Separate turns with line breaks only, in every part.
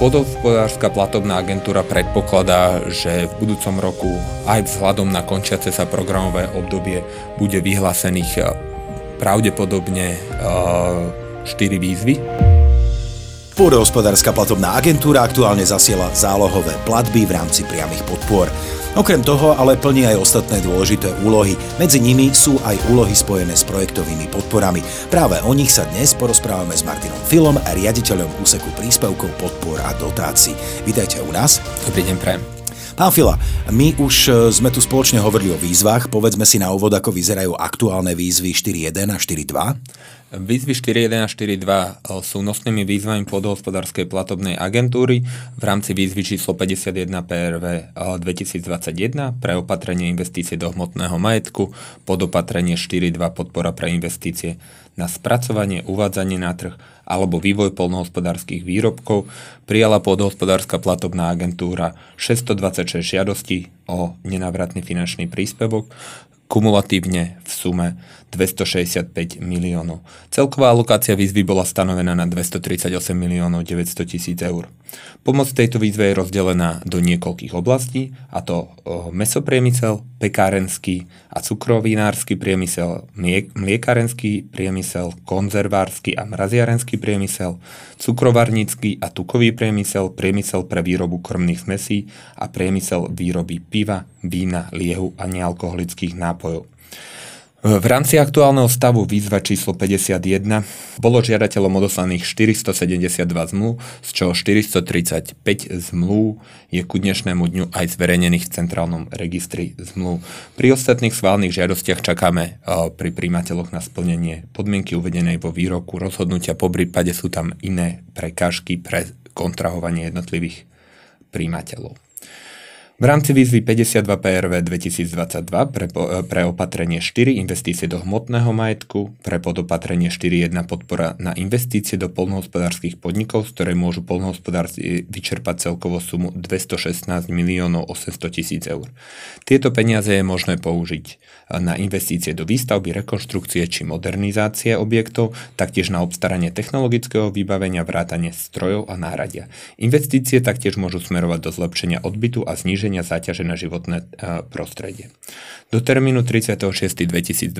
Podhospodárska platobná agentúra predpokladá, že v budúcom roku aj vzhľadom na končiace sa programové obdobie bude vyhlásených eh, pravdepodobne 4 eh, výzvy.
Pôdohospodárska platobná agentúra aktuálne zasiela zálohové platby v rámci priamých podpor. Okrem toho ale plní aj ostatné dôležité úlohy. Medzi nimi sú aj úlohy spojené s projektovými podporami. Práve o nich sa dnes porozprávame s Martinom Filom, riaditeľom úseku príspevkov, podpor a dotácií. Vítajte u nás.
Dobrý deň, prajem.
Pán Fila, my už e, sme tu spoločne hovorili o výzvach. Povedzme si na úvod, ako vyzerajú aktuálne výzvy 4.1 a 4.2.
Výzvy 4.1 a 4.2 eh, sú nosnými výzvami podhospodárskej platobnej agentúry v rámci výzvy číslo 51 PRV 2021 pre opatrenie investície do hmotného majetku, podopatrenie 4.2 podpora pre investície na spracovanie, uvádzanie na trh alebo vývoj polnohospodárskych výrobkov prijala podhospodárska platobná agentúra 626 žiadostí o nenávratný finančný príspevok, kumulatívne v sume 265 miliónov. Celková alokácia výzvy bola stanovená na 238 miliónov 900 tisíc eur. Pomoc tejto výzve je rozdelená do niekoľkých oblastí, a to mesopriemysel, pekárenský a cukrovinársky priemysel, mliekarenský priemysel, konzervársky a mraziarenský priemysel, cukrovarnícky a tukový priemysel, priemysel pre výrobu krmných smesí a priemysel výroby piva, vína, liehu a nealkoholických nápojov. V rámci aktuálneho stavu výzva číslo 51 bolo žiadateľom odoslaných 472 zmluv, z čoho 435 zmluv je ku dnešnému dňu aj zverejnených v centrálnom registri zmluv. Pri ostatných schválnych žiadostiach čakáme eh, pri príjimateľoch na splnenie podmienky uvedenej vo výroku rozhodnutia, po prípade sú tam iné prekážky pre kontrahovanie jednotlivých príjimateľov. V rámci výzvy 52 PRV 2022 pre, pre opatrenie 4 investície do hmotného majetku, pre podopatrenie 4.1 podpora na investície do polnohospodárskych podnikov, z ktorej môžu polnohospodárci vyčerpať celkovo sumu 216 miliónov 800 tisíc eur. Tieto peniaze je možné použiť na investície do výstavby, rekonštrukcie či modernizácie objektov, taktiež na obstaranie technologického vybavenia, vrátanie strojov a náradia. Investície taktiež môžu smerovať do zlepšenia odbytu a zníženia zníženia záťaže na životné e, prostredie. Do termínu 36.2022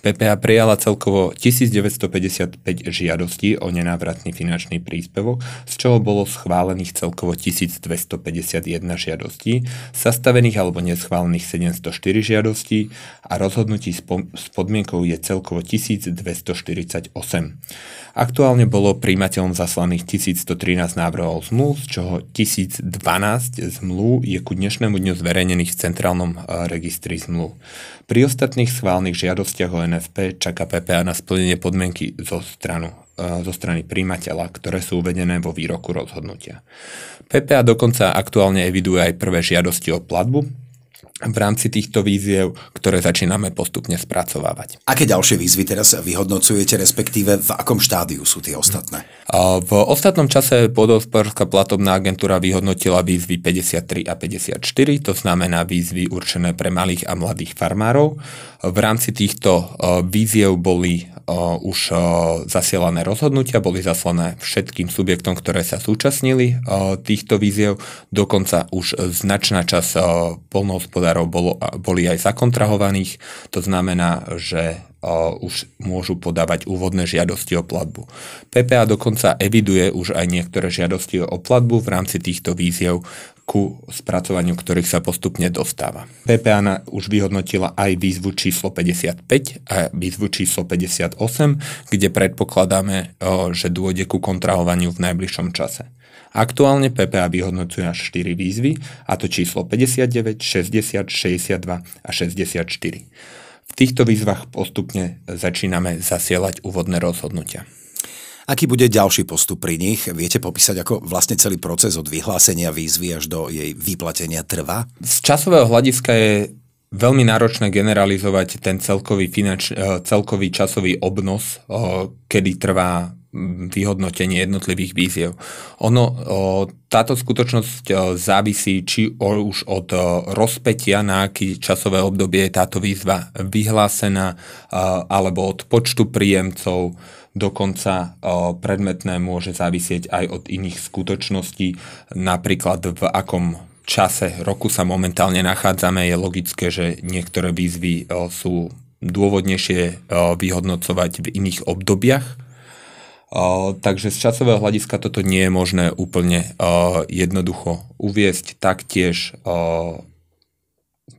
PPA prijala celkovo 1955 žiadostí o nenávratný finančný príspevok, z čoho bolo schválených celkovo 1251 žiadostí, sastavených alebo neschválených 704 žiadostí a rozhodnutí s podmienkou je celkovo 1248. Aktuálne bolo príjmateľom zaslaných 1113 návrhov zmluv, z čoho 1012 zmluv je ku dnešnému dňu zverejnených v centrálnom e, registri zmluv. Pri ostatných schválnych žiadostiach o NFP čaká PPA na splnenie podmienky zo, stranu, e, zo strany príjmateľa, ktoré sú uvedené vo výroku rozhodnutia. PPA dokonca aktuálne eviduje aj prvé žiadosti o platbu, v rámci týchto víziev, ktoré začíname postupne spracovávať.
Aké ďalšie výzvy teraz vyhodnocujete, respektíve v akom štádiu sú tie ostatné?
V ostatnom čase podospodárska platobná agentúra vyhodnotila výzvy 53 a 54, to znamená výzvy určené pre malých a mladých farmárov. V rámci týchto víziev boli už zasielané rozhodnutia, boli zaslané všetkým subjektom, ktoré sa súčasnili týchto víziev. Dokonca už značná časť polnohospodárov boli aj zakontrahovaných. To znamená, že už môžu podávať úvodné žiadosti o platbu. PPA dokonca eviduje už aj niektoré žiadosti o platbu v rámci týchto víziev, ku spracovaniu ktorých sa postupne dostáva. PPA už vyhodnotila aj výzvu číslo 55 a výzvu číslo 58, kde predpokladáme, že dôjde ku kontrahovaniu v najbližšom čase. Aktuálne PPA vyhodnocuje až 4 výzvy, a to číslo 59, 60, 62 a 64. V týchto výzvach postupne začíname zasielať úvodné rozhodnutia.
Aký bude ďalší postup pri nich? Viete popísať, ako vlastne celý proces od vyhlásenia výzvy až do jej vyplatenia trvá?
Z časového hľadiska je veľmi náročné generalizovať ten celkový, finanč, eh, celkový časový obnos, eh, kedy trvá vyhodnotenie jednotlivých víziev. Ono, táto skutočnosť závisí či už od rozpetia, na aký časové obdobie je táto výzva vyhlásená, alebo od počtu príjemcov, dokonca predmetné môže závisieť aj od iných skutočností, napríklad v akom čase roku sa momentálne nachádzame, je logické, že niektoré výzvy sú dôvodnejšie vyhodnocovať v iných obdobiach. Takže z časového hľadiska toto nie je možné úplne jednoducho uviesť. Taktiež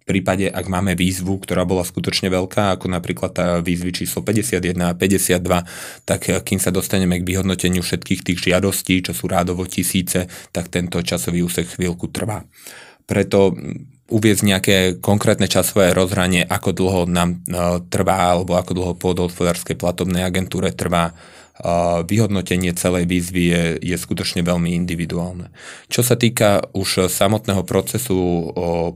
prípade, ak máme výzvu, ktorá bola skutočne veľká, ako napríklad tá výzvy číslo 51 a 52, tak eh, kým sa dostaneme k vyhodnoteniu všetkých tých žiadostí, čo sú rádovo tisíce, tak tento časový úsek chvíľku trvá. Preto mm, uviezť nejaké konkrétne časové rozhranie, ako dlho nám eh, trvá, alebo ako dlho pôdohospodárskej platobnej agentúre trvá vyhodnotenie celej výzvy je, je skutočne veľmi individuálne. Čo sa týka už samotného procesu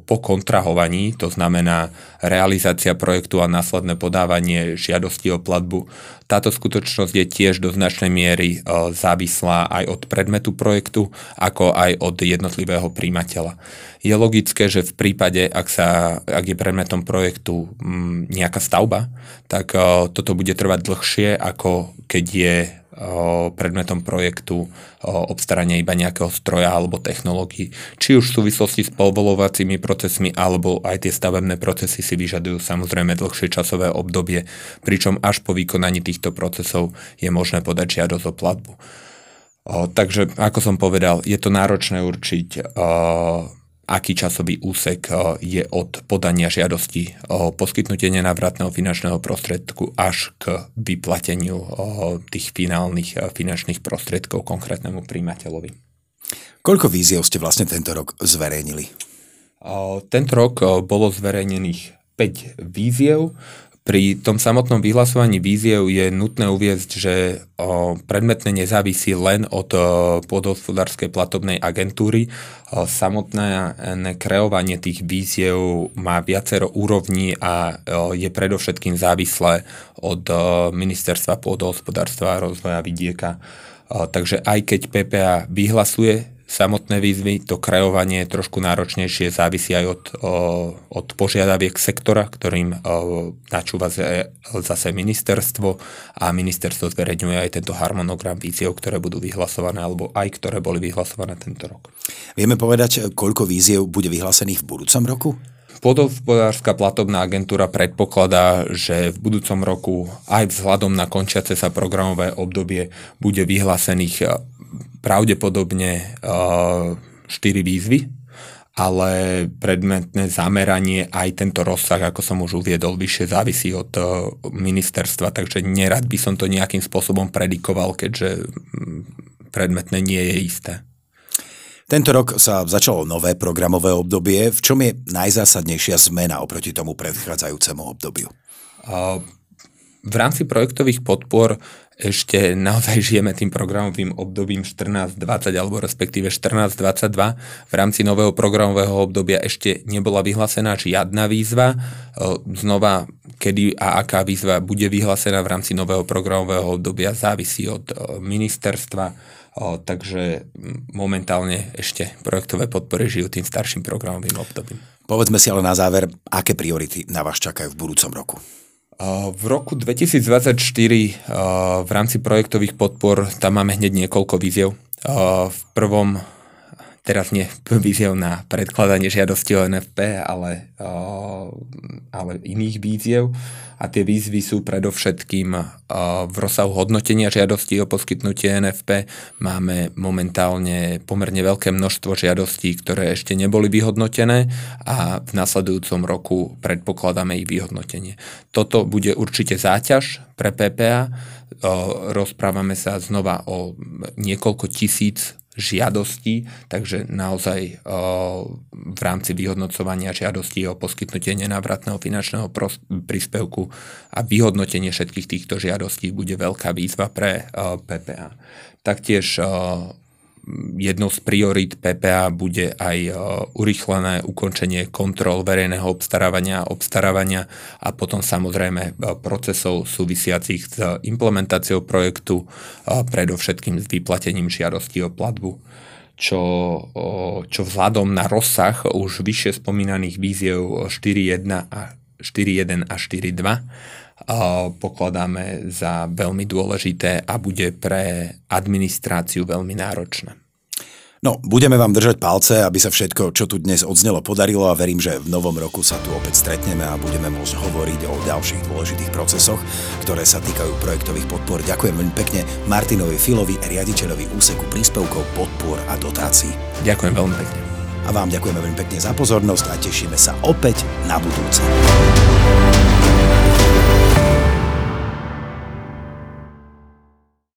po kontrahovaní, to znamená realizácia projektu a následné podávanie žiadosti o platbu, táto skutočnosť je tiež do značnej miery závislá aj od predmetu projektu, ako aj od jednotlivého príjimateľa. Je logické, že v prípade, ak, sa, ak je predmetom projektu nejaká stavba, tak toto bude trvať dlhšie, ako keď je predmetom projektu obstaranie iba nejakého stroja alebo technológií. Či už v súvislosti s povolovacími procesmi alebo aj tie stavebné procesy si vyžadujú samozrejme dlhšie časové obdobie, pričom až po vykonaní týchto procesov je možné podať žiadosť o platbu. Takže, ako som povedal, je to náročné určiť aký časový úsek eh, je od podania žiadosti o poskytnutie nenávratného finančného prostriedku až k vyplateniu eh, tých finálnych eh, finančných prostriedkov konkrétnemu príjimateľovi.
Koľko víziev ste vlastne tento rok zverejnili?
Tento rok bolo zverejnených 5 víziev, pri tom samotnom vyhlasovaní víziev je nutné uviezť, že predmetné nezávisí len od podhospodárskej platobnej agentúry. Samotné kreovanie tých víziev má viacero úrovní a je predovšetkým závislé od Ministerstva pôdohospodárstva a rozvoja vidieka. Takže aj keď PPA vyhlasuje samotné výzvy, to kreovanie je trošku náročnejšie, závisí aj od, od požiadaviek sektora, ktorým načúva zase ministerstvo a ministerstvo zverejňuje aj tento harmonogram víziev, ktoré budú vyhlasované alebo aj ktoré boli vyhlasované tento rok.
Vieme povedať, koľko víziev bude vyhlásených v budúcom roku?
Podhospodárska platobná agentúra predpokladá, že v budúcom roku aj vzhľadom na končiace sa programové obdobie bude vyhlásených pravdepodobne 4 výzvy, ale predmetné zameranie aj tento rozsah, ako som už uviedol, vyššie závisí od ministerstva, takže nerad by som to nejakým spôsobom predikoval, keďže predmetné nie je isté.
Tento rok sa začalo nové programové obdobie. V čom je najzásadnejšia zmena oproti tomu predchádzajúcemu obdobiu?
V rámci projektových podpor ešte naozaj žijeme tým programovým obdobím 14-20 alebo respektíve 14-22. V rámci nového programového obdobia ešte nebola vyhlásená žiadna výzva. Znova, kedy a aká výzva bude vyhlásená v rámci nového programového obdobia závisí od ministerstva. Takže momentálne ešte projektové podpory žijú tým starším programovým obdobím.
Povedzme si ale na záver, aké priority na vás čakajú v budúcom roku?
V roku 2024 v rámci projektových podpor tam máme hneď niekoľko víziev. V prvom teraz nie víziev na predkladanie žiadosti o NFP, ale, ale iných víziev a tie výzvy sú predovšetkým v rozsahu hodnotenia žiadosti o poskytnutie NFP. Máme momentálne pomerne veľké množstvo žiadostí, ktoré ešte neboli vyhodnotené a v nasledujúcom roku predpokladáme ich vyhodnotenie. Toto bude určite záťaž pre PPA. Rozprávame sa znova o niekoľko tisíc žiadostí, takže naozaj v rámci vyhodnocovania žiadostí o poskytnutie nenávratného finančného príspevku a vyhodnotenie všetkých týchto žiadostí bude veľká výzva pre PPA. Taktiež jednou z priorít PPA bude aj e, urychlené ukončenie kontrol verejného obstarávania obstarávania a potom samozrejme e, procesov súvisiacich s implementáciou projektu, predovšetkým s vyplatením žiadosti o platbu čo, čo vzhľadom na rozsah už vyššie spomínaných víziev 4.1 a 4.1 a 4.2 pokladáme za veľmi dôležité a bude pre administráciu veľmi náročné.
No, budeme vám držať palce, aby sa všetko, čo tu dnes odznelo, podarilo a verím, že v novom roku sa tu opäť stretneme a budeme môcť hovoriť o ďalších dôležitých procesoch, ktoré sa týkajú projektových podpor. Ďakujem veľmi pekne Martinovi Filovi, riaditeľovi úseku príspevkov, podpor a dotácií.
Ďakujem veľmi pekne.
A vám ďakujeme veľmi pekne za pozornosť a tešíme sa opäť na budúce.